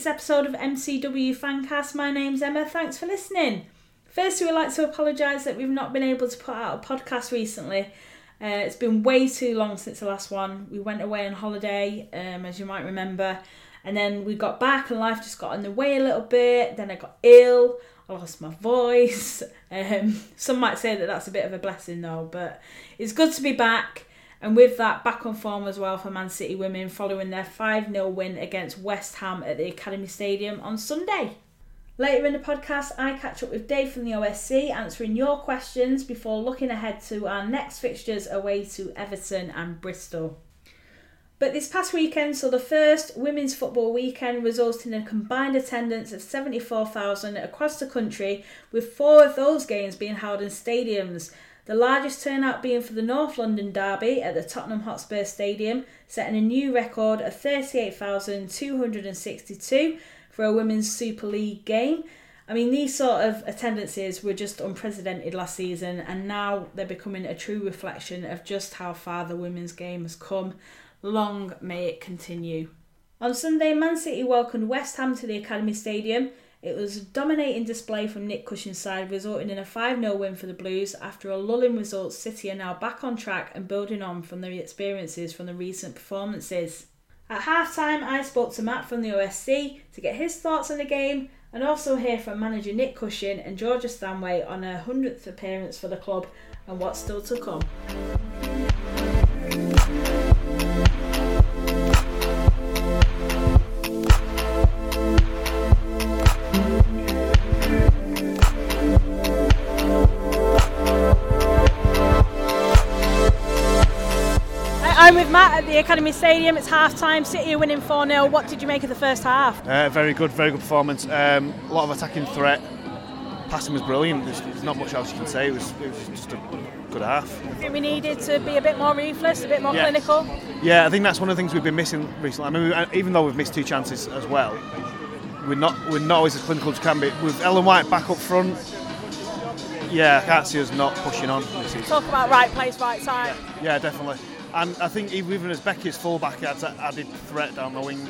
week's episode of MCW Fancast. My name's Emma. Thanks for listening. First, we'd like to apologise that we've not been able to put out a podcast recently. Uh, it's been way too long since the last one. We went away on holiday, um, as you might remember, and then we got back and life just got in the way a little bit. Then I got ill. I lost my voice. Um, some might say that that's a bit of a blessing though, but it's good to be back. And with that, back on form as well for Man City women following their 5 0 win against West Ham at the Academy Stadium on Sunday. Later in the podcast, I catch up with Dave from the OSC answering your questions before looking ahead to our next fixtures away to Everton and Bristol. But this past weekend saw the first women's football weekend, resulting in a combined attendance of 74,000 across the country, with four of those games being held in stadiums. The largest turnout being for the North London Derby at the Tottenham Hotspur Stadium, setting a new record of 38,262 for a Women's Super League game. I mean, these sort of attendances were just unprecedented last season, and now they're becoming a true reflection of just how far the women's game has come. Long may it continue. On Sunday, Man City welcomed West Ham to the Academy Stadium. It was a dominating display from Nick Cushing's side, resulting in a 5 0 win for the Blues. After a lulling result, City are now back on track and building on from their experiences from the recent performances. At half time, I spoke to Matt from the OSC to get his thoughts on the game and also hear from manager Nick Cushing and Georgia Stanway on her 100th appearance for the club and what's still to come. The Academy Stadium. It's half time. City are winning 4 0. What did you make of the first half? Uh, very good, very good performance. Um, a lot of attacking threat. Passing was brilliant. There's, there's, not much else you can say. It was, it was just a good half. We needed to be a bit more ruthless, a bit more yeah. clinical. Yeah, I think that's one of the things we've been missing recently. I mean, we, even though we've missed two chances as well, we're not we're not always as clinical as can be. With Ellen White back up front, yeah, I can't see us not pushing on. Talk about right place, right time. Yeah, definitely. And I think even as Beckie's fullback adds added threat down the wing.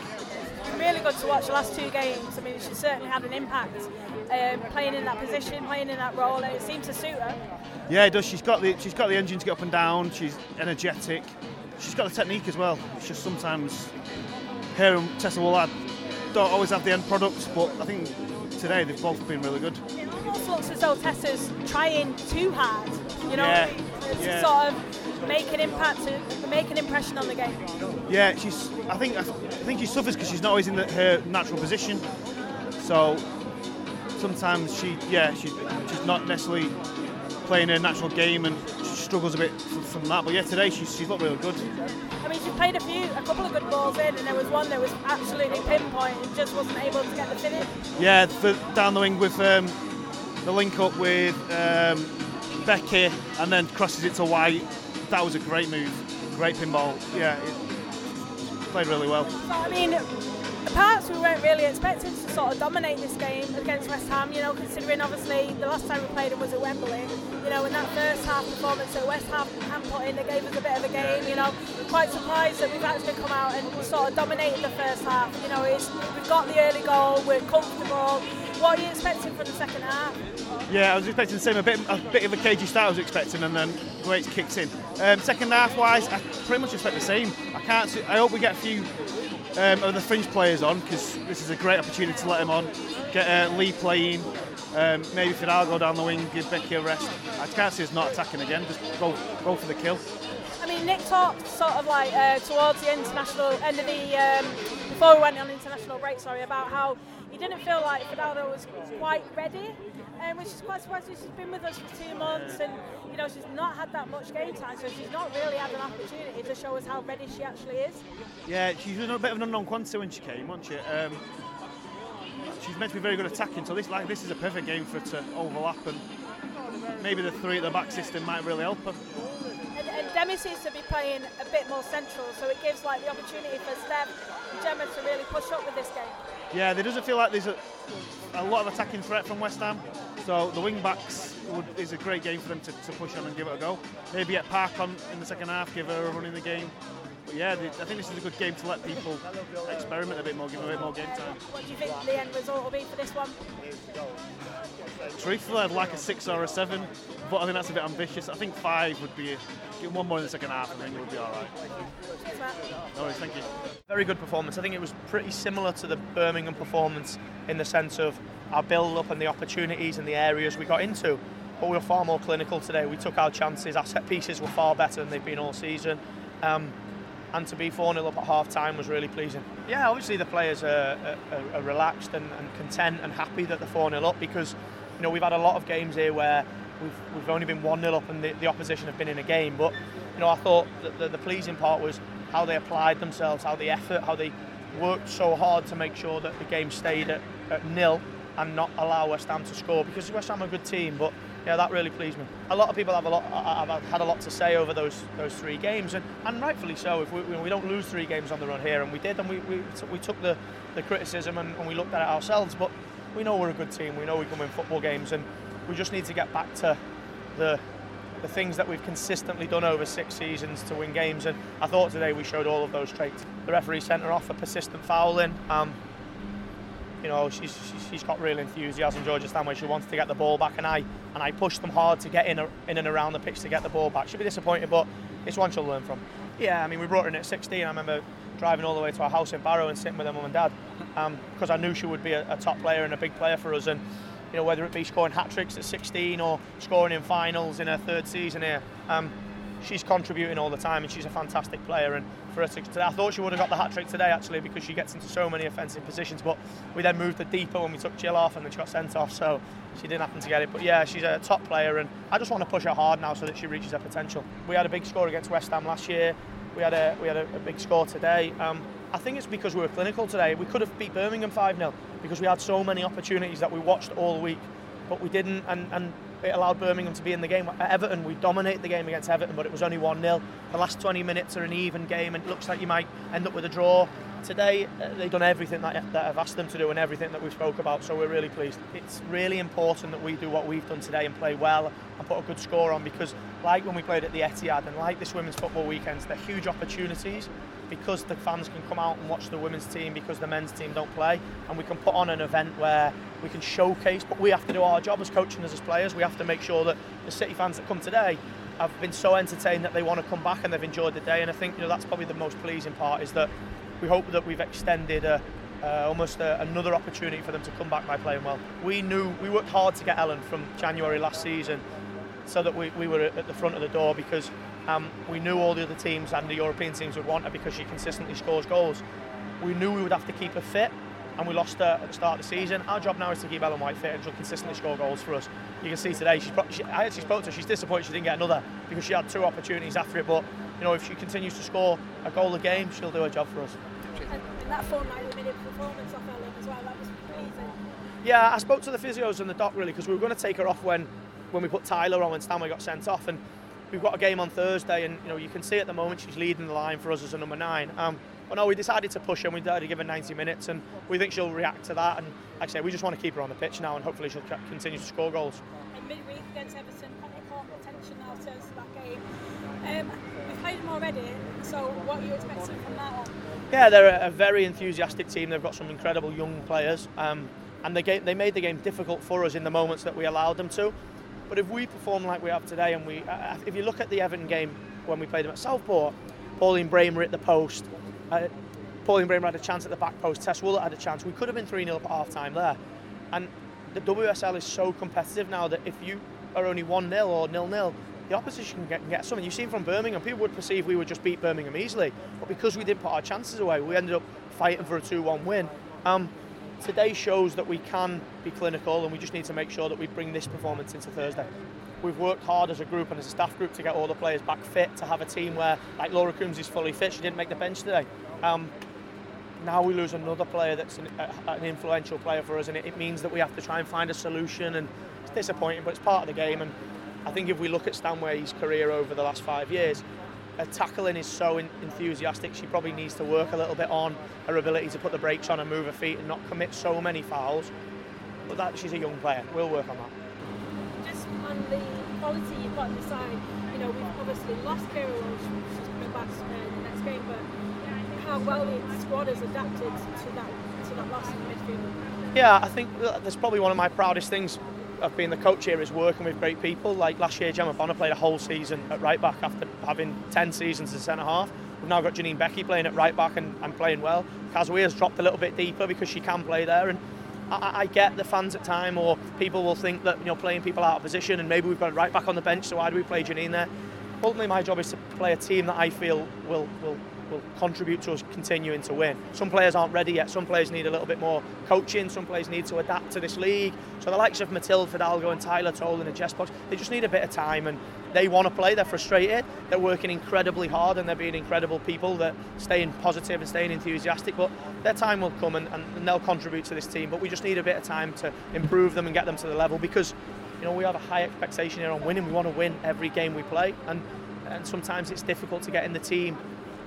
Really good to watch the last two games. I mean, she certainly had an impact um, playing in that position, playing in that role, and it seemed to suit her. Yeah, it does. She's got the she's got the engine to get up and down. She's energetic. She's got the technique as well. It's just sometimes her and Tessa Wullaert don't always have the end product, but I think today they've both been really good. It almost looks as though Tessa's trying too hard. You know, yeah. it's yeah. sort of make an impact, to make an impression on the game. Yeah, she's. I think I think she suffers because she's not always in the, her natural position. So sometimes she, yeah, she, she's not necessarily playing her natural game and she struggles a bit from, that. But yeah, today she's, she's looked really good. I mean, she played a few, a couple of good balls in, and there was one that was absolutely pinpoint and just wasn't able to get the finish. Yeah, the, down the wing with um, the link up with um, Beckie, and then crosses it to White. That was a great move, great pinball. Yeah, played really well. I mean, perhaps we weren't really expecting to sort of dominate this game against West Ham, you know, considering obviously the last time we played them was at Wembley, you know, in that first half performance that West Ham put in, they gave us a bit of a game, you know, quite surprised that we've actually come out and sort of dominated the first half, you know, it's, we've got the early goal, we're comfortable, what are you expecting from the second half? Yeah, I was expecting the same, a bit, a bit of a cagey start I was expecting, and then the way it's kicked in. Um, second half wise, I pretty much expect the same. I can't. See, I hope we get a few um, of the fringe players on because this is a great opportunity to let them on. Get uh, Lee playing, um, maybe Fidalgo down the wing, give Beckie a rest. I can't see us not attacking again. Just go go for the kill. I mean, Nick talked sort of like uh, towards the international end of the um, before we went on international break. Sorry about how he didn't feel like Fidalgo was quite ready, um, which is quite surprising. She's been with us for two months, and you know she's not had that much game time, so she's not really had an opportunity to show us how ready she actually is. Yeah, she's a bit of an unknown quantity when she came, wasn't she? Um, she's meant to be very good attacking, so this like this is a perfect game for her to overlap, and maybe the three at the back system might really help her. And, and Demi seems to be playing a bit more central, so it gives like the opportunity for Steph and Gemma to really push up with this game. Yeah, there doesn't feel like there's a, a lot of attacking threat from West Ham. So the wing backs would, is a great game for them to, to push on and give it a go. Maybe at Park on in the second half, give her a run in the game. But yeah, the, I think this is a good game to let people experiment a bit more, give them a bit more game time. What do you think the end result will be for this one? Truthfully, I'd like a six or a seven, but I think that's a bit ambitious. I think five would be get one more in the second half, and then you'll be all right. Cheers, Matt. No worries, thank you. Very good performance. I think it was pretty similar to the Birmingham performance in the sense of our build up and the opportunities and the areas we got into. But we were far more clinical today. We took our chances. Our set pieces were far better than they've been all season. Um, and to be 4 0 up at half time was really pleasing. Yeah, obviously the players are, are, are relaxed and, and content and happy that they're 4 0 up because you know we've had a lot of games here where we've, we've only been 1 0 up and the, the opposition have been in a game. But you know I thought the, the pleasing part was how they applied themselves, how the effort, how they worked so hard to make sure that the game stayed at, at nil and not allow West Ham to score because West Ham are a good team. But yeah, that really pleased me. A lot of people have a lot have had a lot to say over those those three games, and, and rightfully so. If we, we don't lose three games on the run here, and we did, and we, we, we took the, the criticism and, and we looked at it ourselves, but we know we're a good team. We know we can win football games, and we just need to get back to the the things that we've consistently done over six seasons to win games. And I thought today we showed all of those traits. The referee sent her off for persistent fouling. Um, you know, she's, she's got real enthusiasm, Georgia Stanway. She wants to get the ball back, and I and I pushed them hard to get in, in and around the pitch to get the ball back. She'll be disappointed, but it's one she'll learn from. Yeah, I mean, we brought her in at 16. I remember driving all the way to our house in Barrow and sitting with her mum and dad because um, I knew she would be a, a top player and a big player for us. And you know, whether it be scoring hat tricks at 16 or scoring in finals in her third season here. Um, she's contributing all the time and she's a fantastic player. And for her to, today, I thought she would have got the hat trick today actually because she gets into so many offensive positions. But we then moved her deeper when we took Jill off and then she got sent off, so she didn't happen to get it. But yeah, she's a top player and I just want to push her hard now so that she reaches her potential. We had a big score against West Ham last year. We had a we had a, a big score today. Um, I think it's because we were clinical today. We could have beat Birmingham 5 0 because we had so many opportunities that we watched all week, but we didn't, and, and it allowed Birmingham to be in the game. At Everton, we dominated the game against Everton, but it was only 1 0. The last 20 minutes are an even game, and it looks like you might end up with a draw. Today, uh, they've done everything that, that I've asked them to do and everything that we spoke about, so we're really pleased. It's really important that we do what we've done today and play well and put a good score on because, like when we played at the Etihad and like this women's football weekends, they're huge opportunities because the fans can come out and watch the women's team because the men's team don't play and we can put on an event where we can showcase but we have to do our job as coaching as players. We have to make sure that the city fans that come today have been so entertained that they want to come back and they've enjoyed the day. And I think you know that's probably the most pleasing part is that we hope that we've extended a, uh, almost a, another opportunity for them to come back by playing well. We knew we worked hard to get Ellen from January last season so that we, we were at the front of the door because um, we knew all the other teams and the European teams would want her because she consistently scores goals. We knew we would have to keep her fit, and we lost her at the start of the season. Our job now is to keep Ellen White fit and she'll consistently score goals for us. You can see today, she's, she, I actually spoke to her, she's disappointed she didn't get another because she had two opportunities after it, but you know, if she continues to score a goal a game, she'll do her job for us. And, and that 490 minute performance off Ellen as well, that was pleasing. Yeah, I spoke to the physios and the doc really because we were going to take her off when, when we put Tyler on when Stanway got sent off and we've got a game on Thursday, and you know you can see at the moment she's leading the line for us as a number nine. Um, but no, we decided to push her. and We decided to give her 90 minutes, and we think she'll react to that. And like I say, we just want to keep her on the pitch now, and hopefully she'll continue to score goals. In midweek against Everton, attention now to that game. Um, we've played them already, so what are you expecting from that one? Yeah, they're a very enthusiastic team. They've got some incredible young players, um, and they, they made the game difficult for us in the moments that we allowed them to. But if we perform like we have today, and we, uh, if you look at the Everton game when we played them at Southport, Pauline Bremer at the post, uh, Pauline Bremer had a chance at the back post, Tess Wullaert had a chance. We could have been 3 0 up at half time there. And the WSL is so competitive now that if you are only 1 0 or 0 0, the opposition can get, can get something. You've seen from Birmingham, people would perceive we would just beat Birmingham easily. But because we didn't put our chances away, we ended up fighting for a 2 1 win. Um, today shows that we can be clinical and we just need to make sure that we bring this performance into Thursday. We've worked hard as a group and as a staff group to get all the players back fit, to have a team where, like Laura Coombs is fully fit, she didn't make the bench today. Um, now we lose another player that's an, an influential player for us, and it, it, means that we have to try and find a solution. And it's disappointing, but it's part of the game. And I think if we look at Stanway's career over the last five years, her tackling is so in, enthusiastic. She probably needs to work a little bit on her ability to put the brakes on and move her feet and not commit so many fouls. But that she's a young player. We'll work on that. Just on the quality you've got on the side, you know, we've obviously lost Keira Walsh, she's coming back uh, in the next game, but how well the squad has adapted to that to that loss in the midfield. Yeah, I think that's probably one of my proudest things of being the coach here is working with great people. Like last year, Gemma Bonner played a whole season at right back after having 10 seasons as centre half. We've now got Janine Beckie playing at right back and, and playing well. has dropped a little bit deeper because she can play there. And I, I, get the fans at time or people will think that you know playing people out of position and maybe we've got a right back on the bench, so why do we play Janine there? Ultimately, my job is to play a team that I feel will will will contribute to us continuing to win. Some players aren't ready yet. Some players need a little bit more coaching. Some players need to adapt to this league. So the likes of Matilda Fidalgo and Tyler Toland and Jess Box, they just need a bit of time and they want to play. They're frustrated. They're working incredibly hard and they're being incredible people that staying positive and staying enthusiastic. But their time will come and, and they'll contribute to this team. But we just need a bit of time to improve them and get them to the level because you know we have a high expectation here on winning. We want to win every game we play and and sometimes it's difficult to get in the team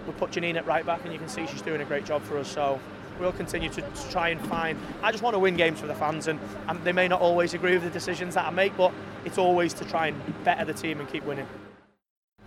we put Janine at right back, and you can see she's doing a great job for us. So we'll continue to, to try and find. I just want to win games for the fans, and, and, they may not always agree with the decisions that I make, but it's always to try and better the team and keep winning.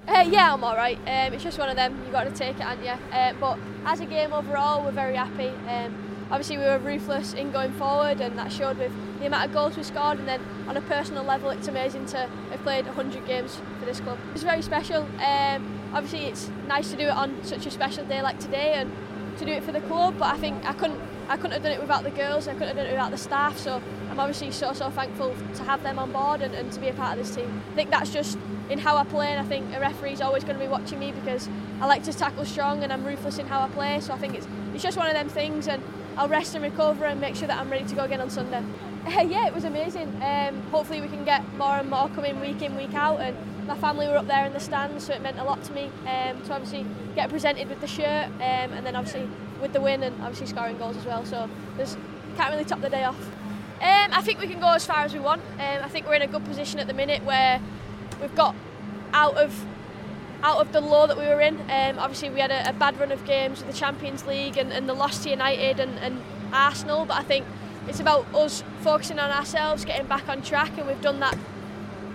Uh, yeah, I'm alright. Um, it's just one of them. You've got to take it, and yeah. Uh, but as a game overall, we're very happy. Um, obviously, we were ruthless in going forward, and that showed with the amount of goals we scored. And then on a personal level, it's amazing to have played 100 games for this club. It's very special. Um, obviously it's nice to do it on such a special day like today and to do it for the club but I think I couldn't I couldn't have done it without the girls I couldn't have done it without the staff so I'm obviously so so thankful to have them on board and, and to be a part of this team I think that's just in how I play and I think a referee's always going to be watching me because I like to tackle strong and I'm ruthless in how I play so I think it's it's just one of them things and I'll rest and recover and make sure that I'm ready to go again on Sunday. Uh, yeah, it was amazing. Um, hopefully we can get more and more coming week in, week out and my family were up there in the stands, so it meant a lot to me um, to obviously get presented with the shirt um, and then obviously with the win and obviously scoring goals as well. So there's can't really top the day off. Um, I think we can go as far as we want. Um, I think we're in a good position at the minute where we've got out of out of the low that we were in. Um, obviously, we had a, a, bad run of games with the Champions League and, and the loss to United and, and Arsenal, but I think it's about us focusing on ourselves, getting back on track, and we've done that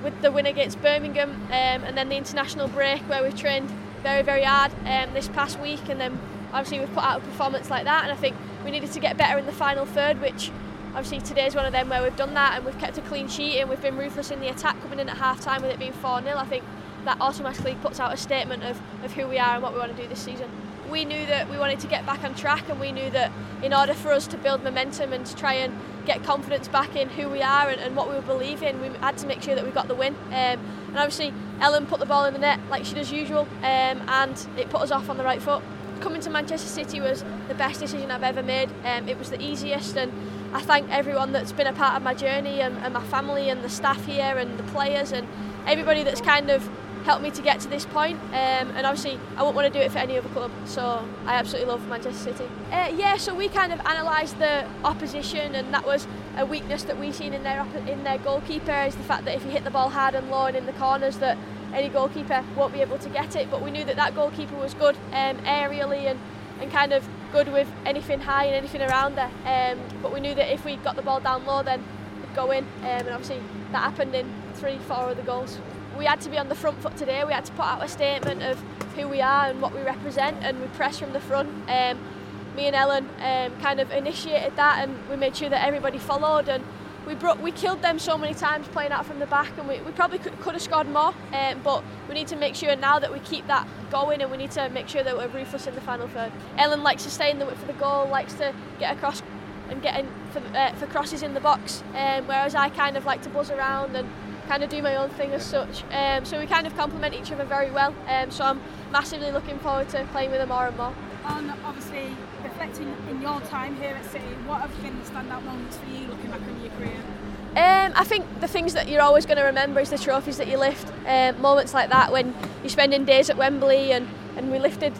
with the win against Birmingham um, and then the international break where we've trained very, very hard um, this past week and then obviously we've put out a performance like that and I think we needed to get better in the final third which obviously today's one of them where we've done that and we've kept a clean sheet and we've been ruthless in the attack coming in at half time with it being 4-0 I think that automatically puts out a statement of, of who we are and what we want to do this season we knew that we wanted to get back on track and we knew that in order for us to build momentum and to try and get confidence back in who we are and, and what we believe in, we had to make sure that we got the win. Um, and obviously, Ellen put the ball in the net like she does usual, um, and it put us off on the right foot. Coming to Manchester City was the best decision I've ever made. Um, it was the easiest, and I thank everyone that's been a part of my journey and, and my family and the staff here and the players and everybody that's kind of helped me to get to this point. Um, and obviously, I won't want to do it for any other club. So I absolutely love Manchester City. Uh, yeah, so we kind of analysed the opposition, and that was a weakness that we've seen in their in their goalkeeper is the fact that if you hit the ball hard and low and in the corners, that any goalkeeper won't be able to get it. But we knew that that goalkeeper was good um, aerially and, and kind of good with anything high and anything around there. Um, but we knew that if we got the ball down low, then it'd go in. Um, and obviously that happened in three, four of the goals we had to be on the front foot today. We had to put out a statement of who we are and what we represent, and we pressed from the front. Um, me and Ellen um, kind of initiated that, and we made sure that everybody followed. And we brought, we killed them so many times playing out from the back, and we, we probably could, could have scored more. Um, but we need to make sure now that we keep that going, and we need to make sure that we're ruthless in the final third. Ellen likes to stay in the for the goal, likes to get across and get in for, uh, for crosses in the box, um, whereas I kind of like to buzz around and kind of do my own thing as such. Um, so we kind of complement each other very well. Um, so I'm massively looking forward to playing with them more and more. And obviously, reflecting in your time here at City, what have been the standout moments for you looking back on your career? Um, I think the things that you're always going to remember is the trophies that you lift. Um, moments like that when you're spending days at Wembley and, and we lifted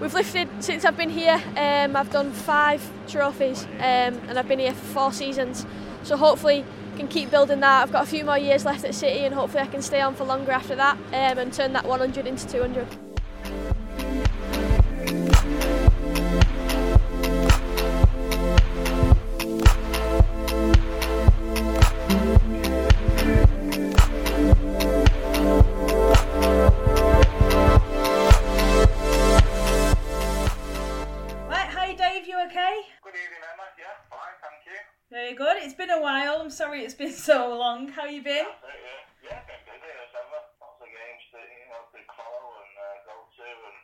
We've lifted since I've been here. Um, I've done five trophies um, and I've been here for four seasons. So hopefully can keep building that. I've got a few more years left at City and hopefully I can stay on for longer after that um, and turn that 100 into 200. Sorry it's been so long. How you been? Yeah. Been busy as ever. Lots of games to, you know, to follow and uh, go to and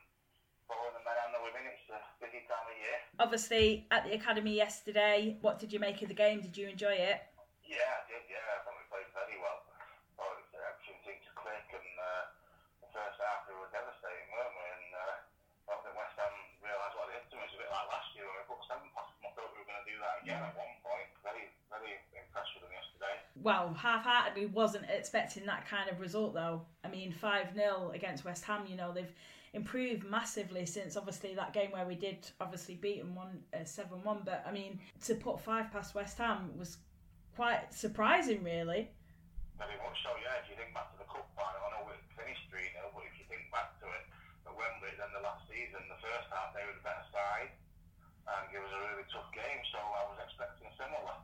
follow the men and the women. It's a busy time of year. Obviously, at the academy yesterday, what did you make of the game? Did you enjoy it? Yeah, I did, yeah. I thought we played very well. Oh, it was, everything seemed to click and uh, the first half we were devastating, weren't we? And uh, I don't think West Ham realised what they did to us. A bit like last year when we put seven past them. I thought we were going to do that again at one point. Very, very impressed with them yesterday. Well, half-heartedly wasn't expecting that kind of result though. I mean, 5-0 against West Ham, you know, they've improved massively since obviously that game where we did obviously beat them one uh, 7-1, but I mean, to put 5 past West Ham was quite surprising really. Very much so, yeah. If you think back to the cup final, I know it finished 3 0, but if you think back to it at Wembley, then the last season, the first half, they were the better side and it was a really tough game, so I was expecting similar.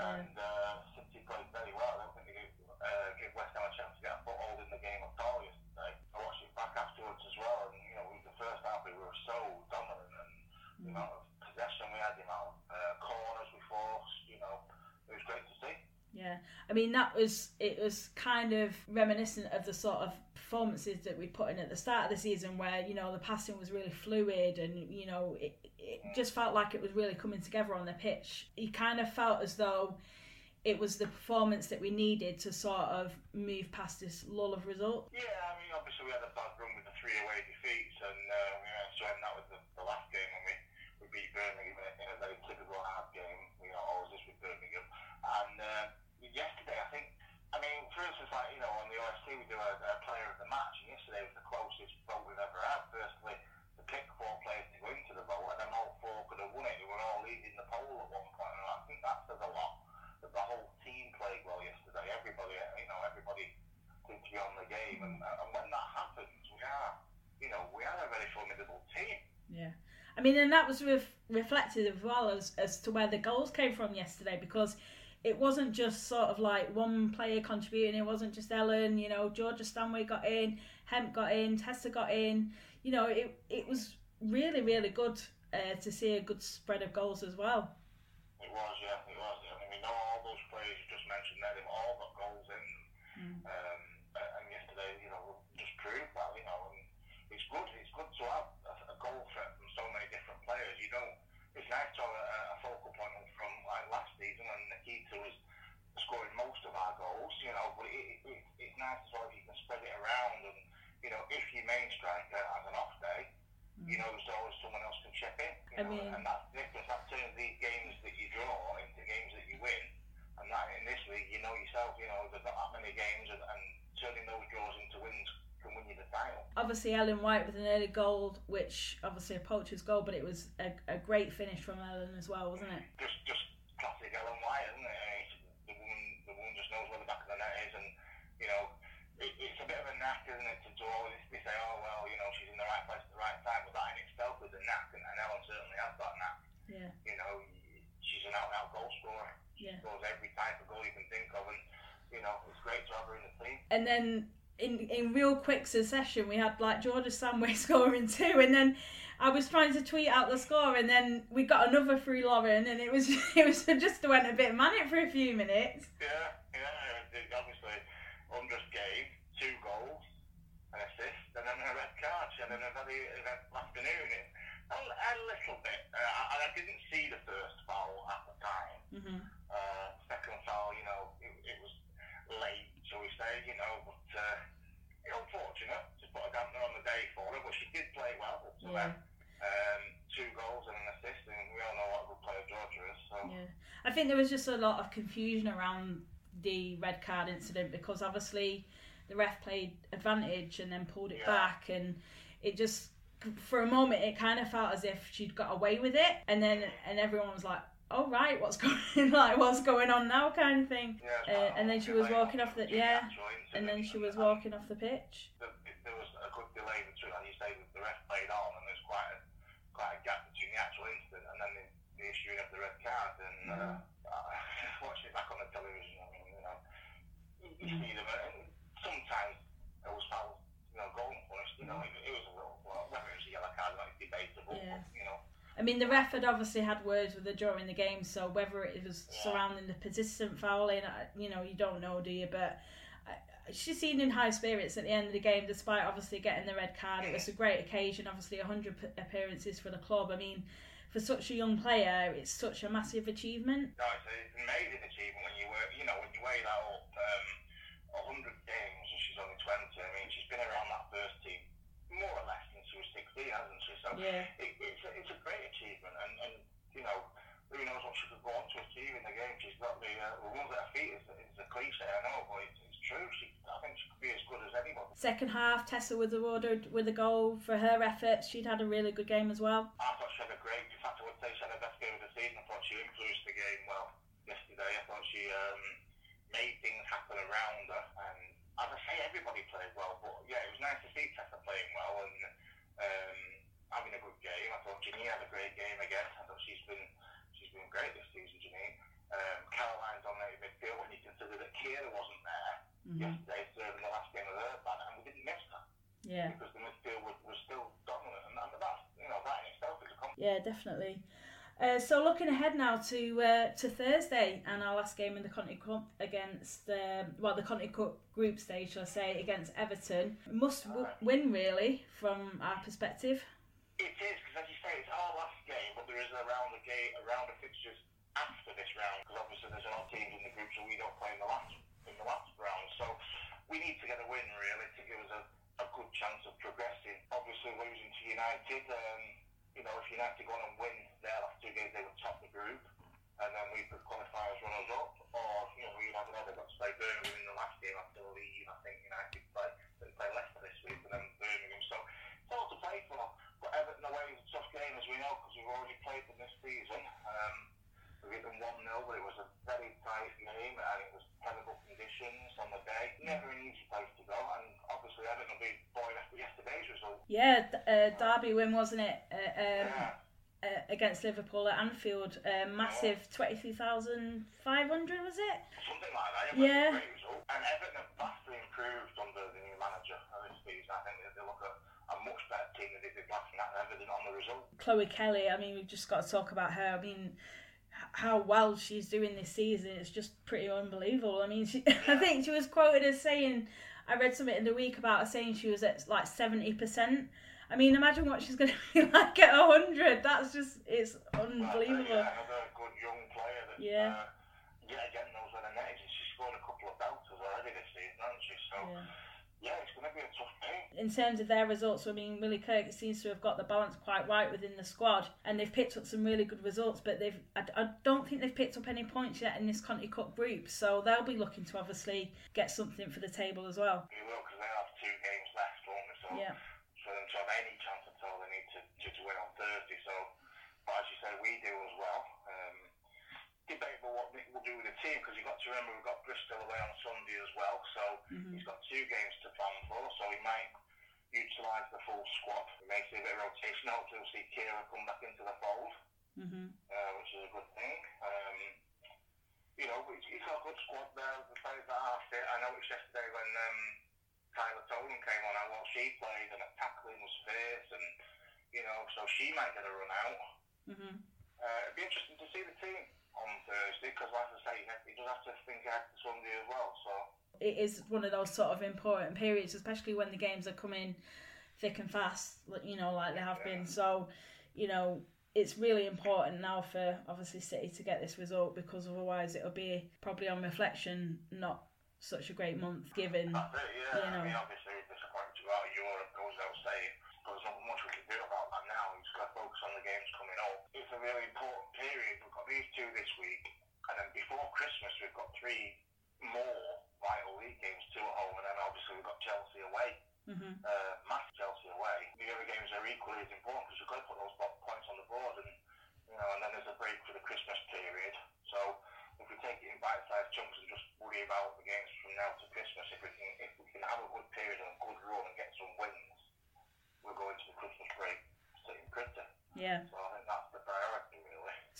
And uh, played very well. I don't think they uh, gave West Ham a chance to get a foothold in the game at all yesterday. I watched it back afterwards as well, and you know, the first half we were so dominant, and the amount of possession we had, the amount of uh, corners we forced, you know, it was great to see. Yeah, I mean that was it was kind of reminiscent of the sort of performances that we put in at the start of the season, where you know the passing was really fluid and you know it, it just felt like it was really coming together on the pitch. You kind of felt as though it was the performance that we needed to sort of move past this lull of results. Yeah, I mean, obviously we had a bad run with the three away defeats, and uh, we had to end that with the, the last game when we, we beat Birmingham in a, very typical hard game. You know, always this with Birmingham. And uh, yesterday, I think, I mean, for instance, like, you know, on the OSC we do a, a player of the match, and yesterday was the closest vote we've ever had. Firstly, to pick four players to go into the vote, and then all four could have won it. They were all leading the poll at one point, and I think that says a lot. That the whole team played well yesterday. Everybody, you know, everybody seemed to be on the game, and, and when that happens, we are, you know, we are a very formidable team. Yeah. I mean, and that was ref- reflected as well as, as to where the goals came from yesterday because it wasn't just sort of like one player contributing, it wasn't just Ellen, you know, Georgia Stanway got in, Hemp got in, Tessa got in. You know, it, it was really, really good uh, to see a good spread of goals as well. It was, yeah, it was. Mentioned there, they've all got goals in them. Um, and yesterday, you know, just proved that, you know, and it's good, it's good to have a, a goal threat from so many different players. You don't, it's nice to have a, a focal point from like last season when Nikita was scoring most of our goals, you know, but it, it, it's nice as well if you can spread it around and, you know, if your main striker has an off day, you know, there's always someone else can chip in. You I know, mean- and that's the difference. That turns these games that you draw into games that you win. And that in this league, you know yourself, you know, there's not that many games, and, and turning those draws into wins can win you the title. Obviously, Ellen White with an early goal, which obviously a poacher's goal, but it was a, a great finish from Ellen as well, wasn't it? Just, just classic Ellen White, isn't it? It's- the woman, the woman just knows where the back of the net is, and you know, it, it's a bit of a knack, isn't it, to, to always be say, oh well, you know, she's in the right place at the right time, but that in itself is a knack, and, and Ellen certainly has that knack. Yeah. You know, she's an out-and-out goal scorer. Yeah. She scores every type of goal you can think of, and you know, it's great to have her in the team. and then in in real quick succession we had like Georgia Samway scoring two and then I was trying to tweet out the score and then we got another through Lauren and it was it was just went a bit manic for a few minutes. Yeah, yeah. Obviously, Undra's game, two goals, an assist, and then a red card. She had an very afternoon. It, a, a little bit. Uh, and I didn't see the first foul at the time. Mm-hmm. Uh, second foul, you know, it, it was late, shall we say, you know, but uh, unfortunate to put a dampener on the day for her, but she did play well up to Yeah. then. Um, two goals and an assist, and we all know what a good player Georgia is. So. Yeah, I think there was just a lot of confusion around the red card incident because obviously the ref played advantage and then pulled it Yeah. back and it just for a moment it kind of felt as if she'd got away with it and then and everyone was like oh right what's going like what's going on now kind of thing Yeah, uh, and then she was walking off the yeah and then she was walking off the pitch the, there was a good delay between, as you say, the, the ref played on, and there's quite a quite a gap between the actual incident and then the, the issuing of the red card. And uh, watching it back on the television, I mean, you know, you, you see them, and sometimes it was foul, you know, golden punished. You know, it, it was a little, well, whether it was a yellow card, or not, it's debatable. Yeah. But, I mean, the ref had obviously had words with her during the game, so whether it was surrounding the persistent fouling, you know, you don't know, do you? But she seemed in high spirits at the end of the game, despite obviously getting the red card. It was a great occasion, obviously 100 appearances for the club. I mean, for such a young player, it's such a massive achievement. No, it's, it's an amazing achievement when you weigh, you know, when you weigh that up. Um, 100 games and she's only 20. I mean, she's been around that first team more or less since she was 16, hasn't she? So Yeah. it, it's, a, it's a great achievement, and, and you know, who knows what she could go on to achieve in the game? She's got the uh, the ones at her feet. It's, it's a cliche, I know, but it's, it's true. She, I think she could be as good as anybody. Second half, Tessa was awarded with a goal for her efforts. She'd had a really good game as well. I thought she had a great. In fact, I would say she had her best game of the season. I thought she influenced the game well yesterday. I thought she um, made things happen around her, and as I say, everybody played well. But yeah, it was nice to see Tessa playing well and um, having a good game. I thought Janine had a great game again. I thought she's been she's been great this season, Janine. Um, Caroline's on the midfield when you consider that Keira wasn't there yesterday, serving the last game of her banner, and we didn't miss that Yeah. because the midfield was, was still dominant, and that, that's you know that in itself is a compliment. Yeah, definitely. Uh, so looking ahead now to uh, to Thursday and our last game in the Conti Cup against uh, well the Conti Cup group stage, shall I say, against Everton. Must w- win really from our perspective. It is because, as you say, it's our last game, but there is a round of game, a round of fixtures after this round. Because obviously there's a lot of teams in the group, so we don't play in the last in the last round. So we need to get a win really to give us a, a good chance of progressing. Obviously losing to United, um, you know, if United go on and win their last two games, they would top the group. And then we could qualify as runners up, or you know, we have another got to play Birmingham in the last game after the leave. I think United play, they play Leicester this week, and then Birmingham. So it's all to play for. But Everton away is a tough game, as we know, because we've already played them this season. Um, we beat them 1 0, but it was a very tight game, and it was terrible conditions on the day. Never an easy place to go, and obviously Everton will be buoyed after yesterday's result. Yeah, uh, Derby win wasn't it? Uh, um, Yeah. uh, against Liverpool at Anfield, uh, massive twenty three thousand five hundred was it? Something like that. It Yeah. was a great result. And Everton have vastly improved under the new manager uh, this season. I think that they look at a much better team than they did last night, and evident on the result. Chloe Kelly. I mean, we've just got to talk about her. I mean, how well she's doing this season it's just pretty unbelievable. I mean, she, I think she was quoted as saying, I read something in the week about her saying she was at like seventy percent. I mean, imagine what she's going to be like at hundred. That's just it's unbelievable. Yeah, another good young player that, Yeah. uh, yeah, again knows where the net. She's scored a couple of belters already this season, hasn't she? So, Yeah. Yeah, it's going to be a tough game. in terms of their results, I mean, Willie Kirk seems to have got the balance quite right within the squad, and they've picked up some really good results. But they've, I, I don't think they've picked up any points yet in this Conti Cup group, so they'll be looking to obviously get something for the table as well. We will, because they have two games left, won't they? So, Yeah. for them to have any chance at all, they need to, to, to win on Thursday. So, but as you say, we do as well. Debatable what Nick will do with the team because you've got to remember we've got Bristol away on Sunday as well, so he's got two games to plan for. So he might utilise the full squad. We may see a bit of rotation. Hopefully, we'll see Keira come back into the fold, hmm uh, which is a good thing. Um, you know, he's, he's got a good squad there. The players that are fit. I noticed yesterday when um, Tyler Toland came on how well she played and her tackling was fierce, and you know, so she might get a run out. hmm Uh, it'd be interesting to see the team on Thursday because, like I say, he does have to think ahead to Sunday as well. So It is one of those sort of important periods, especially when the games are coming thick and fast, you know, like they have been. So, you know, it's really important now for obviously City to get this result because otherwise it'll be probably on reflection not such a great month given. it. Yeah, You know. I mean, obviously, it's disappointing to go out of Europe goes saying. There's not much we can do about that now. We've just got to focus on the games coming up. It's a really important period. We've got these two this week, and then before Christmas we've got three more vital league games, two at home, and then obviously we've got Chelsea away. hmm uh, mass Chelsea away. The other games are equally as important because you've got to put those points on the board, and you know, and then there's a break for the Christmas period. So if we take it in bite-sized chunks and just worry about the games from now to Christmas, if we can, if we can have a good period and a good run and get some wins, we'll go into the Christmas break sitting pretty. Yeah. So I think that's the priority.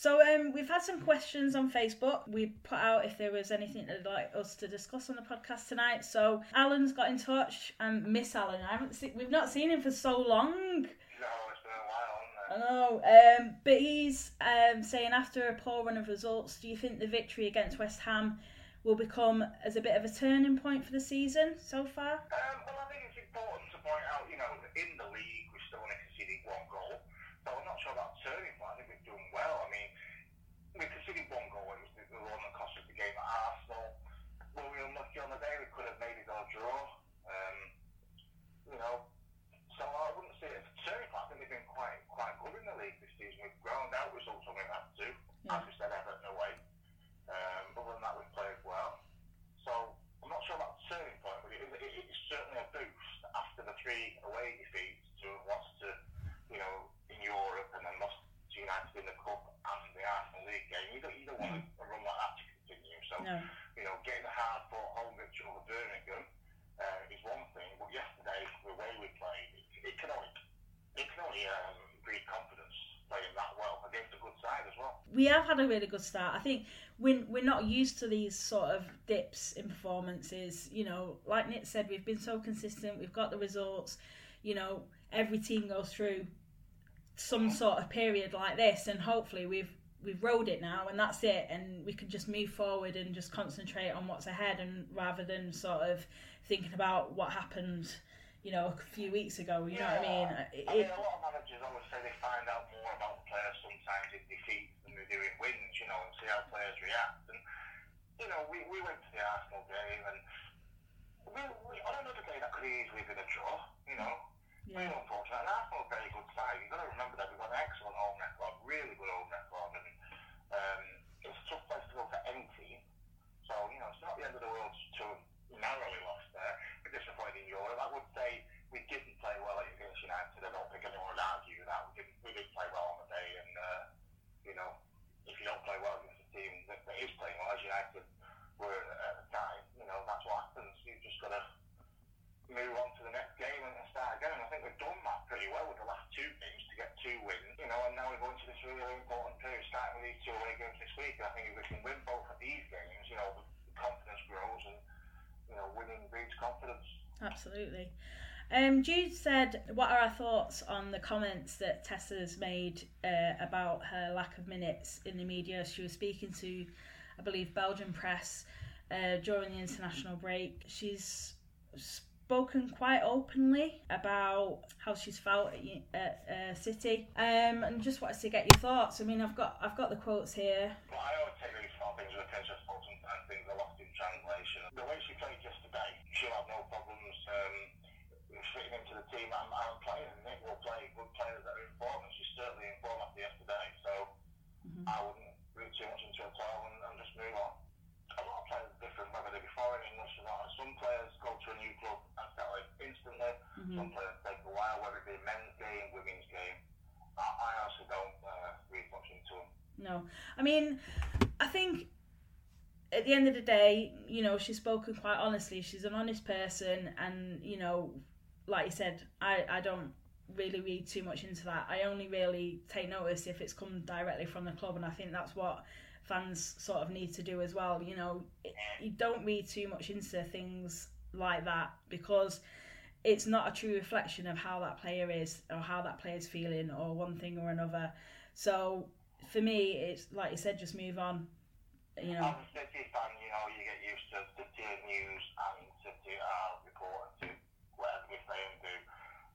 So um, we've had some questions on Facebook. We put out if there was anything they'd like us to discuss on the podcast tonight. So Alan's got in touch, and Miss Alan, I haven't seen, we've not seen him for so long. No, it's been a while? I know. Um, but he's um, saying after a poor run of results, do you think the victory against West Ham will become as a bit of a turning point for the season so far? Um, well, I think it's important to point out, you know, in the league we're still only conceded one goal, so I'm not sure about turning point. I think we've done well. I mean, we conceded one goal. It was the, the one that cost us the game at Arsenal. Were we unlucky on the day? We could have made it our draw. Um, you know, so I wouldn't say it's a turning point. I think we've been quite quite good in the league this season. We've ground out results when we've had to. As we said, Everton away. Um, other than that, we've played well. So I'm not sure about the turning point, but it, it, it's certainly a boost after the three away defeats to have lost to, you know, in Europe and then lost to United in the Cup and the Arsenal League game. You don't, you don't want a run like that to continue. So, No. you know, getting a hard fought home victory over Birmingham uh, is one thing, but yesterday, the way we played, it, it can only, it can only um, breed confidence playing that well against a good side as well. we have had a really good start. I think we're, we're not used to these sort of dips in performances. You know, like Nick said, we've been so consistent, we've got the results. You know, every team goes through some sort of period like this, and hopefully we've we've rode it now, and that's it, and we can just move forward and just concentrate on what's ahead, and rather than sort of thinking about what happened, you know, a few weeks ago. You know what I mean? It, I mean, a lot of managers always say they find out more about the players sometimes in defeats than they do in wins, you know, and see how players react. And, you know, we, we went to the Arsenal game and we, we, on another day that could easily have been a draw, you know. Really unfortunate. And Arsenal a very good side. You've got to remember that we've got an excellent home record, really good home record. And um, it's a tough place to go for any team. So, you know, it's not the end of the world to narrowly lost there. We're disappointed in Europe. I would say we didn't play well against United. I don't think anyone would argue that. We did, we did play well on the day. And, uh, you know, if you don't play well against a team that, that is playing well, as United were at the time, you know, that's what happens. You've just got to move on to the next game and start again. And I think we've done that pretty well with the last two games to get two wins, you know, and now we're going to this really, important period, starting with these two away games this week. And I think if we can win both of these games, you know, the confidence grows and, you know, winning breeds confidence. Absolutely. Um, Jude said, "What are our thoughts on the comments that Tessa's made uh, about her lack of minutes in the media? She was speaking to, I believe, Belgian press uh, during the international break. She's spoken quite openly about how she's felt at, at uh, City, um, and just wanted to get your thoughts. I mean, I've got I've got the quotes here. But I always take these small things with a pinch of salt and things are lost in translation. The way she played yesterday, she'll have no problems um, fitting into the team I'm, I'm playing. Nick will play good players that are in form, and she's certainly in form after yesterday. So I wouldn't read too much into it at all and, and just move on. A lot of players are different, whether they're foreign, English, or not. Some players go to a new club and in instantly. Some players take a while, whether it be men's game, women's game. I, I honestly don't uh, read much into them. No, I mean, I think at the end of the day, you know, she's spoken quite honestly. She's an honest person, and you know, like you said, I I don't really read too much into that. I only really take notice if it's come directly from the club, and I think that's what fans sort of need to do as well. You know, it- you don't read too much into things like that because it's not a true reflection of how that player is or how that player's feeling or one thing or another. So for me, it's like you said, just move on. You know, As a City fan, you know, you get used to City news and City uh, report to whatever we say and do.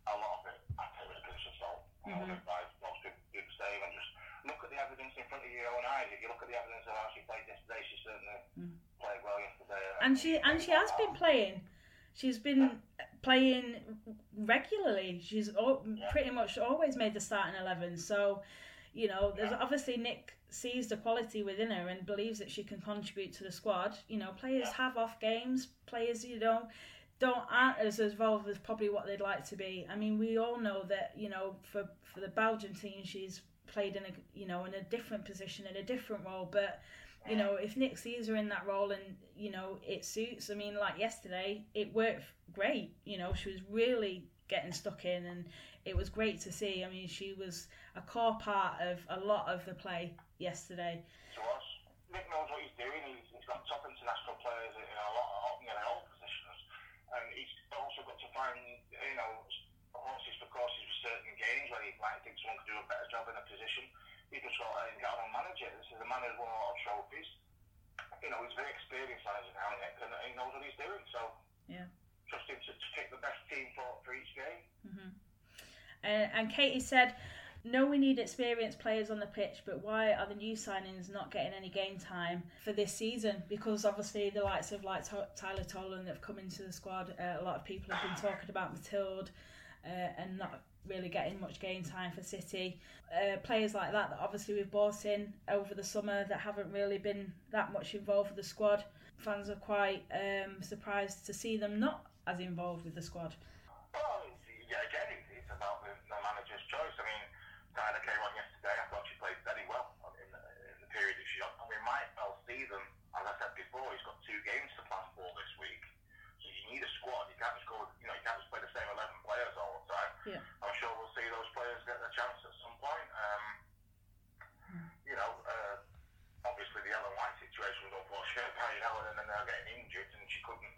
A lot of it, I take with a pinch of salt. Advise most people do the same and just look at the evidence in front of your own eyes. If you look at the evidence of how she played yesterday, she certainly played well yesterday. and she and she has been playing. She's been playing regularly. She's al- pretty much always made the starting eleven. So, you know, there's obviously Nick sees the quality within her and believes that she can contribute to the squad. You know, players have off games. Players, you know, don't aren't as involved as probably what they'd like to be. I mean, we all know that you know for for the Belgian team, she's played in a you know in a different position in a different role, but you know, if Nick sees her in that role and, you know, it suits, I mean, like yesterday, it worked great. You know, she was really getting stuck in and it was great to see. I mean, she was a core part of a lot of the play yesterday. to us. Nick knows what he's doing. He's, he's got top international players in a lot of you know, all positions, and he's also got to find you know horses for courses for certain games where he might think someone could do a better job man who's won a lot of trophies. You know, he's a very experienced manager now, Nick, and he knows what he's doing. So Yeah. trust him to, to pick the best team for, for each game. Uh, and Katie said, "No, we need experienced players on the pitch, but why are the new signings not getting any game time for this season? Because obviously the likes of like Tyler Toland that have come into the squad, uh, a lot of people have been talking about Matilde uh, and not really getting much game time for City. Uh, players like that that obviously we've bought in over the summer that haven't really been that much involved with the squad. Fans are quite um, surprised to see them not as involved with the squad." Well, it's, yeah, again, it's, it's about the, the manager's choice. I mean, Tyler came on yesterday. I thought she played very well in the, in the period that she's on. And we might well see them, as I said before, he's got two games to plan for this week. So you need a squad. You can't just go, you know, you can't just play the same 11 players all the time. Yeah. I'm sure we'll see those players get their chance at some point. Um, you know, uh, obviously the Ellen White situation was unfortunate. Harry Ellen and then they're getting injured and she couldn't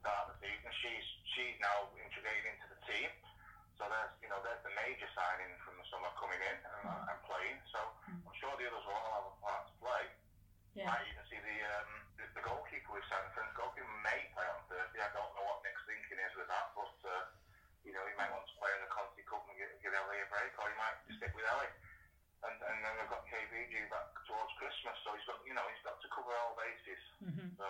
start the season. She's she's now integrated into the team. So there's you know there's the major signing from the summer coming in and, and playing. So I'm sure the others will all have a part to play. Yeah. Might even see the um, the, the goalkeeper signed. The goalkeeper may play on Thursday. I don't know what Nick's thinking is with that, but uh, you know he might want to play in the Conti Cup and give, give Ellie a break, or he might stick with Ellie. And, and then we've got KVG back towards Christmas, so he's got you know he's got to cover all bases. So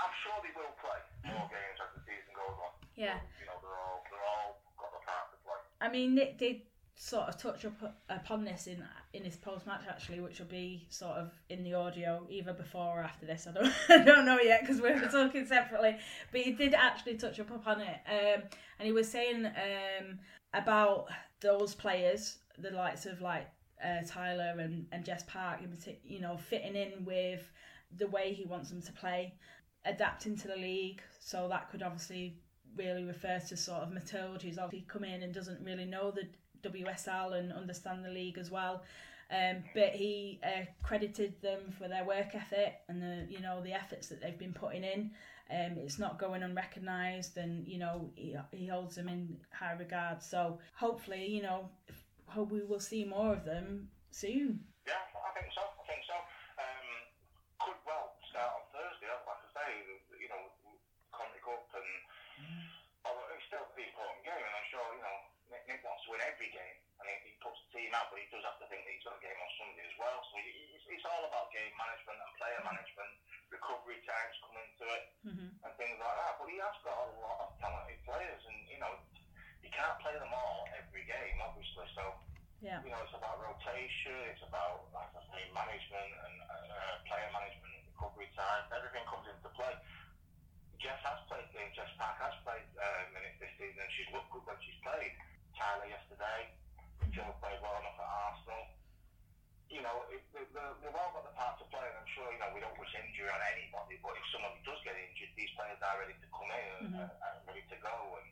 I'm sure they will play more games as the season goes on. Yeah. You know they're all they're all got the part to play. I mean, Nick did sort of touch up upon this in in his post match actually, which will be sort of in the audio either before or after this. I don't I don't know yet because we're talking separately. But he did actually touch up upon it, um, and he was saying um, about those players, the likes of like uh, Tyler and and Jess Park, you know, fitting in with the way he wants them to play, adapting to the league. So that could obviously really refer to sort of Matilde, who's obviously come in and doesn't really know the WSL and understand the league as well. Um, but he uh, credited them for their work ethic and the you know the efforts that they've been putting in. Um, it's not going unrecognised, and you know he, he holds them in high regard. So hopefully, you know, hope we will see more of them soon. Yeah, I think so. I think so. Um, could well start on Thursday, like I say, you know, Conti Cup and although it's still the important game, and I'm sure you know Nick, Nick wants to win every game, and he, he puts the team out, but he does have to think that he's got a game on Sunday as well. So it's, it's all about game management and player management, recovery times come into it, and things like that. But he has got a lot of talented players, and you know, you can't play them all every game, obviously. So Yeah. you know, it's about rotation, it's about, like I say, management and uh, player management, and recovery time. Everything comes into play. Jess has played games. Jess Park has played uh, minutes this season, and she's looked good when she's played. Tyler yesterday, Jill played well enough at Arsenal. You know, it, they, they- they've all got the part to play, and I'm sure, you know, we don't wish injury on anybody, but if someone does get injured, these players are ready to come in and, and, and ready to go. And,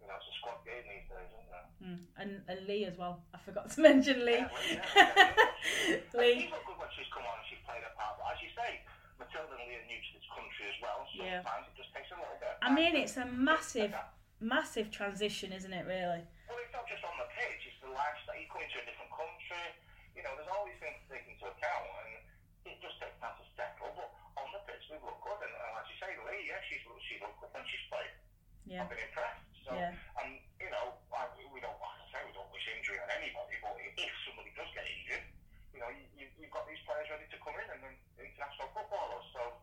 you know, it's a squad game these days, isn't it? Mm. And, and Lee as well. I forgot to mention Lee. Yeah, well, yeah, yeah. Lee. She's good when she's come on and she's played her part. But as you say, Matilda and Lee are new to this country as well. Yeah. Sometimes it just takes a little bit. I mean, it's a massive, massive transition, isn't it? Really. Well, it's not just on the pitch, it's the lifestyle. You come into a different country, you know, there's all these things to take into account, and it just takes time to settle. But on the pitch, we look good, and, and as you say, Lee, yeah, she's she looked good when she's played. Yeah. I've been impressed. So, Yeah. and you know, I, we don't, like I say, we don't wish injury on anybody, but if somebody does get injured, you know, you, you, you've got these players ready to come in and then international footballers. So,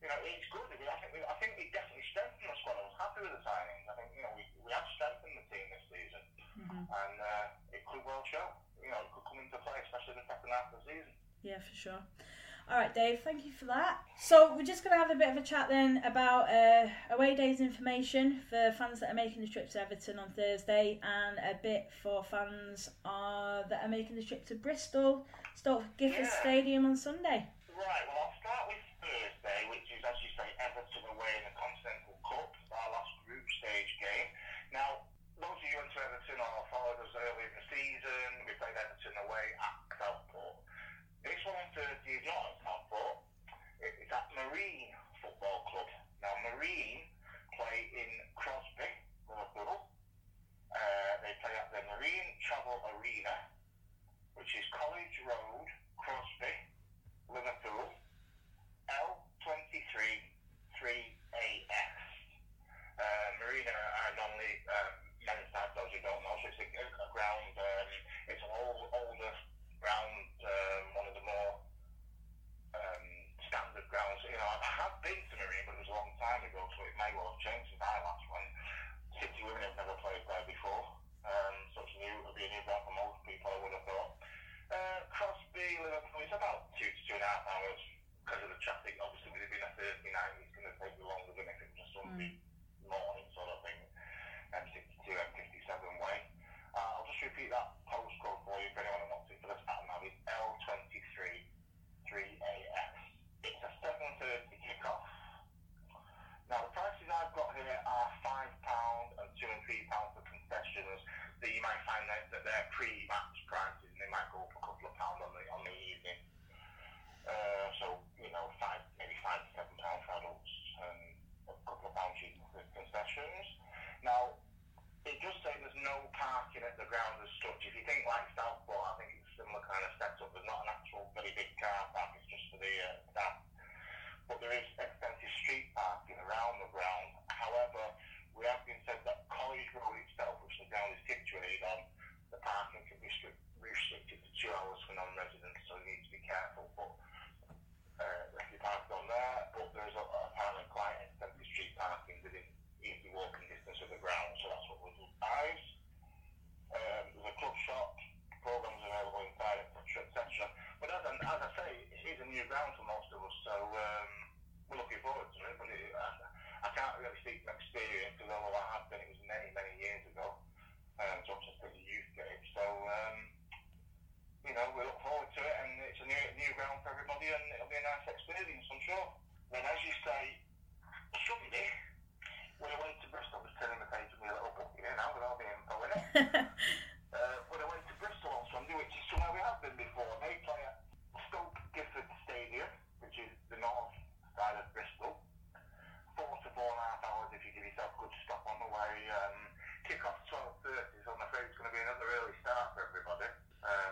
you know, it's good. I, mean, I think we, I think we definitely strengthened the squad. I was happy with the signings. I think you know we, we have strengthened the team this season, and uh, it could well show. You know, it could come into play, especially in the second half of the season. Yeah, for sure. All right, Dave, thank you for that. So, we're just going to have a bit of a chat then about uh, away days information for fans that are making the trip to Everton on Thursday and a bit for fans uh, that are making the trip to Bristol, Stoke Gifford Yeah. Stadium on Sunday. Right, well,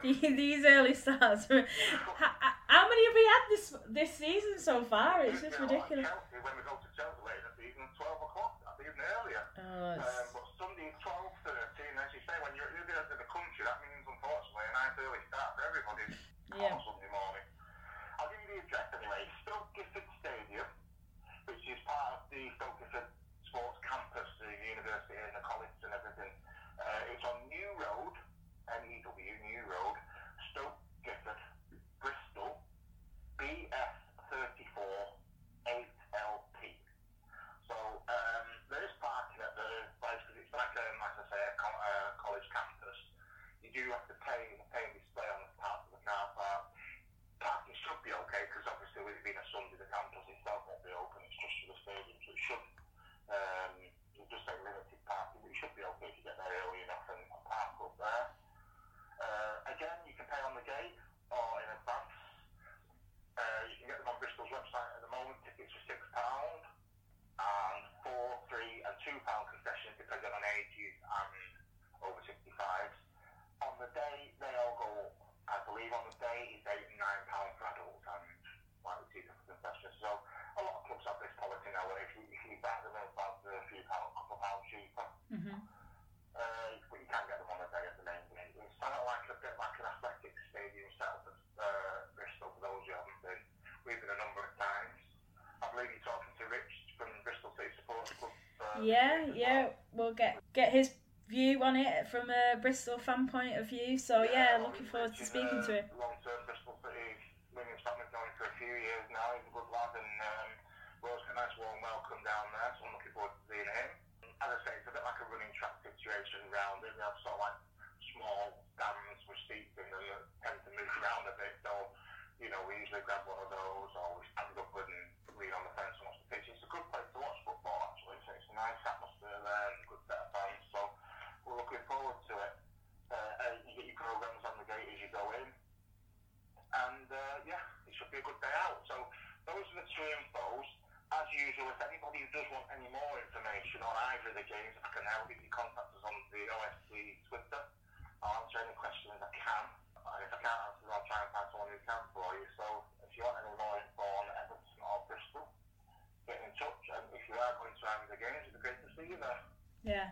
These early starts. how, how many have we had this this season so far? It's just you know, like ridiculous. Chelsea, when we go to Chelsea later season, 12 o'clock, even earlier. Oh, Um, but Sunday 12, 13, as you say, when you're at the end of the country, that means unfortunately a nice early start for everybody Yeah. on Sunday morning. I'll give you the address anyway. Stoke Gifford Stadium, which is part of the Stoke Gifford Sports Campus, the university and the college and everything. Uh, it's on New Road, N-E-W, New Road, Stoke Gifford, Bristol, BS34 8LP. So um, there is parking at the place because it's like, um, as I say, a co- uh, college campus. You do have to pay pay and display on the part of the car park. Parking should be okay because obviously with it being a Sunday, the campus itself won't be open. It's just for the stadium, so it should. Um, just a limited parking, but it should be if you get there early enough and park up there. Uh, again, you can pay on the gate or in advance. Uh, you can get them on Bristol's website at the moment. Tickets are six pound and four, three, and two pound concessions depending on ages and over 65s. On the day, they all go up. I believe on the day is eight and nine pound for adults and like see the concessions. So a lot of clubs have this policy now if you, if you back them up, that's a few pound, couple of pounds Mhm. Uh, but you can get them on the day at the main gate. It's kind of like a bit like an athletic stadium setup at uh, Bristol for those who haven't been. We've been a number of times. I believe you're talking to Rich from Bristol City Club. Uh, Yeah, yeah, we'll get get his view on it from a Bristol fan point of view. So yeah, well, looking forward to speaking to him. Long-term Bristol City women's fan. We've known him for a few years now. He's a good lad, and um, we always get a nice warm welcome down there. So I'm looking forward to seeing him. As I say, it's a bit like a running track situation around it. We have sort of like small stands with seats in them that tend to move around a bit. So, you know, we usually grab one of those or we stand up and lean on the fence and watch the pitch. It's a good place to watch football, actually. So it's a nice atmosphere there and a good set of fans. So we're looking forward to it. Uh, uh, you get your programs on the gate as you go in. And uh, yeah, it should be a good day out. So those are the two infos. If anybody does want any more information on either of the games, I can help you. Contact us on the OSC Twitter. I'll answer any questions I can. And if I can't answer I'll try and find someone who can for you. So if you want any more info on Everton or Bristol, get in touch. And if you are going to either the games, it'd be great to see you there. Yeah.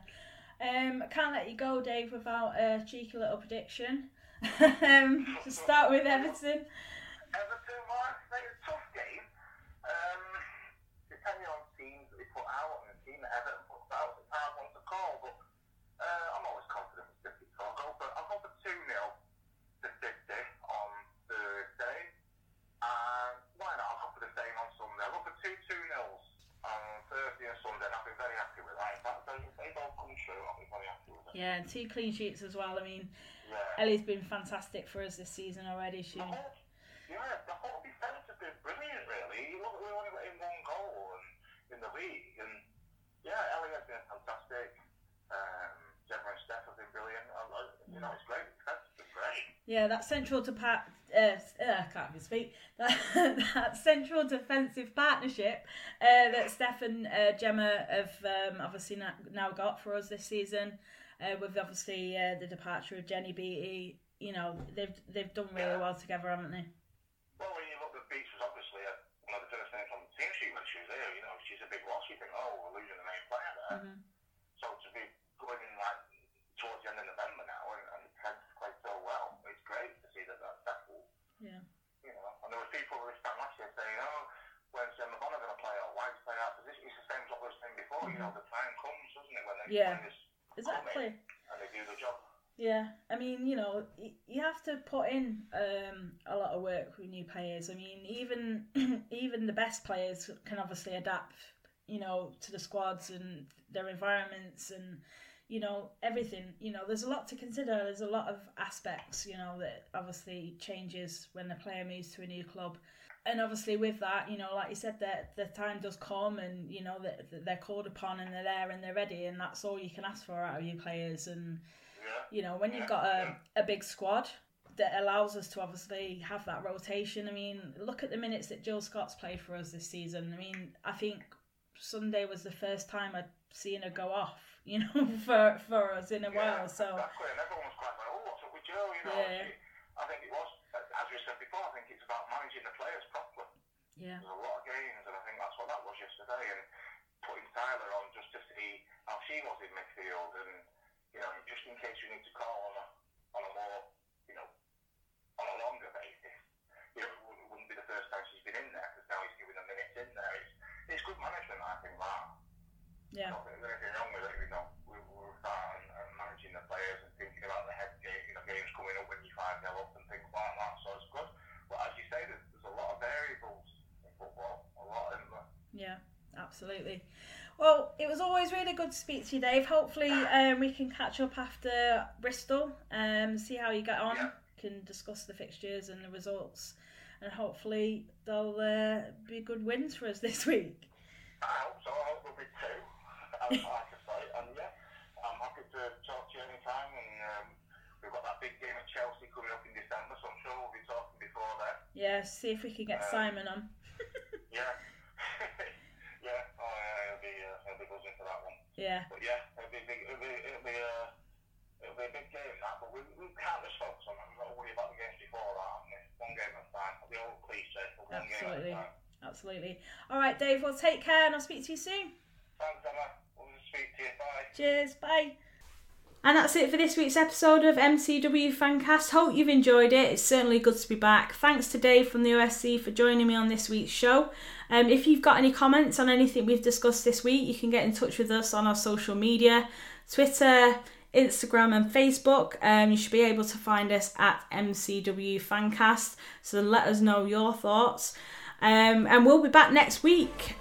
Um, I can't let you go, Dave, without a cheeky little prediction. um, to start with. Everton, well, it's a tough game. Um, depending on teams that they put out and the team that Everton puts out, it's a hard one to call. But uh, I'm always confident with City, so I'll go for I'll go for two 0 to City on Thursday. And why not? I'll go for the same on Sunday. I'll go for two two nils on Thursday and Sunday. And I'll be very happy with that. In fact, if they both come true, I'll be very happy with it. Yeah, and two clean sheets as well. I mean, Yeah. Ellie's been fantastic for us this season already. She, The whole, yeah, the whole defence has been brilliant, really. You look, we only got in one goal and, in the league, and yeah, Ellie has been fantastic. Um, Gemma and Steph have been brilliant. You know, it's great. The defence has been great. yeah, that central to pat. Uh, uh, I can't even speak. That, that central defensive partnership uh, that Steph and uh, Gemma have um, obviously now, now got for us this season uh, with obviously uh, the departure of Jenny Beattie. You know, they've they've done really well together, haven't they? Well, when you look at Beats was obviously a, one of the first names on the team sheet when she was there. You know, she's a big loss. You think, oh, we're losing the main player there. Mhm. So to be going in like towards the end of November now and, and Ted's played so well, it's great to see that that's settled. Yeah. You know, and there were people this time last year saying, oh, when's Gemma Bonner going to play or why is play out position? It's the same as what we were saying before. You know, the time comes, doesn't it, when they Yeah. when this Exactly. and they do the job. Yeah, I mean, you know, you have to put in um, a lot of work with new players. I mean, even even the best players can obviously adapt, you know, to the squads and their environments and you know everything. You know, there's a lot to consider. There's a lot of aspects, you know, that obviously changes when the player moves to a new club. And obviously, with that, you know, like you said, that the time does come, and you know that that they're called upon, and they're there, and they're ready, and that's all you can ask for out of your players. And Yeah. you know, when you've got a, a big squad that allows us to obviously have that rotation. I mean, look at the minutes that Jill Scott's played for us this season. I mean, I think Sunday was the first time I'd seen her go off, you know, for for us in a while. So Exactly, and everyone was quite like, oh, what's up with Joe? You know, Yeah. I think it was, we said before, I think it's about managing the players properly. yeah, There's a lot of games, and I think that's what that was yesterday. And putting Tyler on just to see how she was in midfield, and you know, just in case you need to call on a on a more, you know, on a longer basis. You know, it wouldn't- wouldn't be the first time she's been in there because now he's giving her minutes in there. It's it's good management, I think, that. I yeah, don't think there's anything wrong with it. You know, we we were and, and managing the players and thinking about the head game, you know, games coming up when you five 0 up and things like that. So it's good. But as you say, there's, there's a lot of variables in football. A lot, isn't there? Yeah, absolutely. Well, it was always really good to speak to you, Dave. Hopefully, um, we can catch up after Bristol, um, see how you get on. Yeah. Can discuss the fixtures and the results, and hopefully they'll uh, be good wins for us this week. I hope so. I hope there'll be two. I like to say, and yeah, I'm happy to talk to you anytime. And um, we've got that big game at Chelsea coming up in December, so I'm sure we'll be talking before then. Yeah, see if we can get Um, Simon on. Yeah. Yeah. Uh, for that one. Yeah, But yeah, it'll be big. It'll be it'll be uh, it'll be a big game that. But we, we can't just focus on that. We've got to worry about the games before that. we? One game at a time. The old cliche. but One Absolutely. game at a time. absolutely. All right, Dave. Well, take care, and I'll speak to you soon. Thanks, Emma. We'll speak to you. Bye. Cheers. Bye. And that's it for this week's episode of MCW Fancast. Hope you've enjoyed it. It's certainly good to be back. Thanks to Dave from the OSC for joining me on this week's show. Um, if you've got any comments on anything we've discussed this week, you can get in touch with us on our social media Twitter, Instagram, and Facebook. Um, you should be able to find us at MCW Fancast. So let us know your thoughts. Um, and we'll be back next week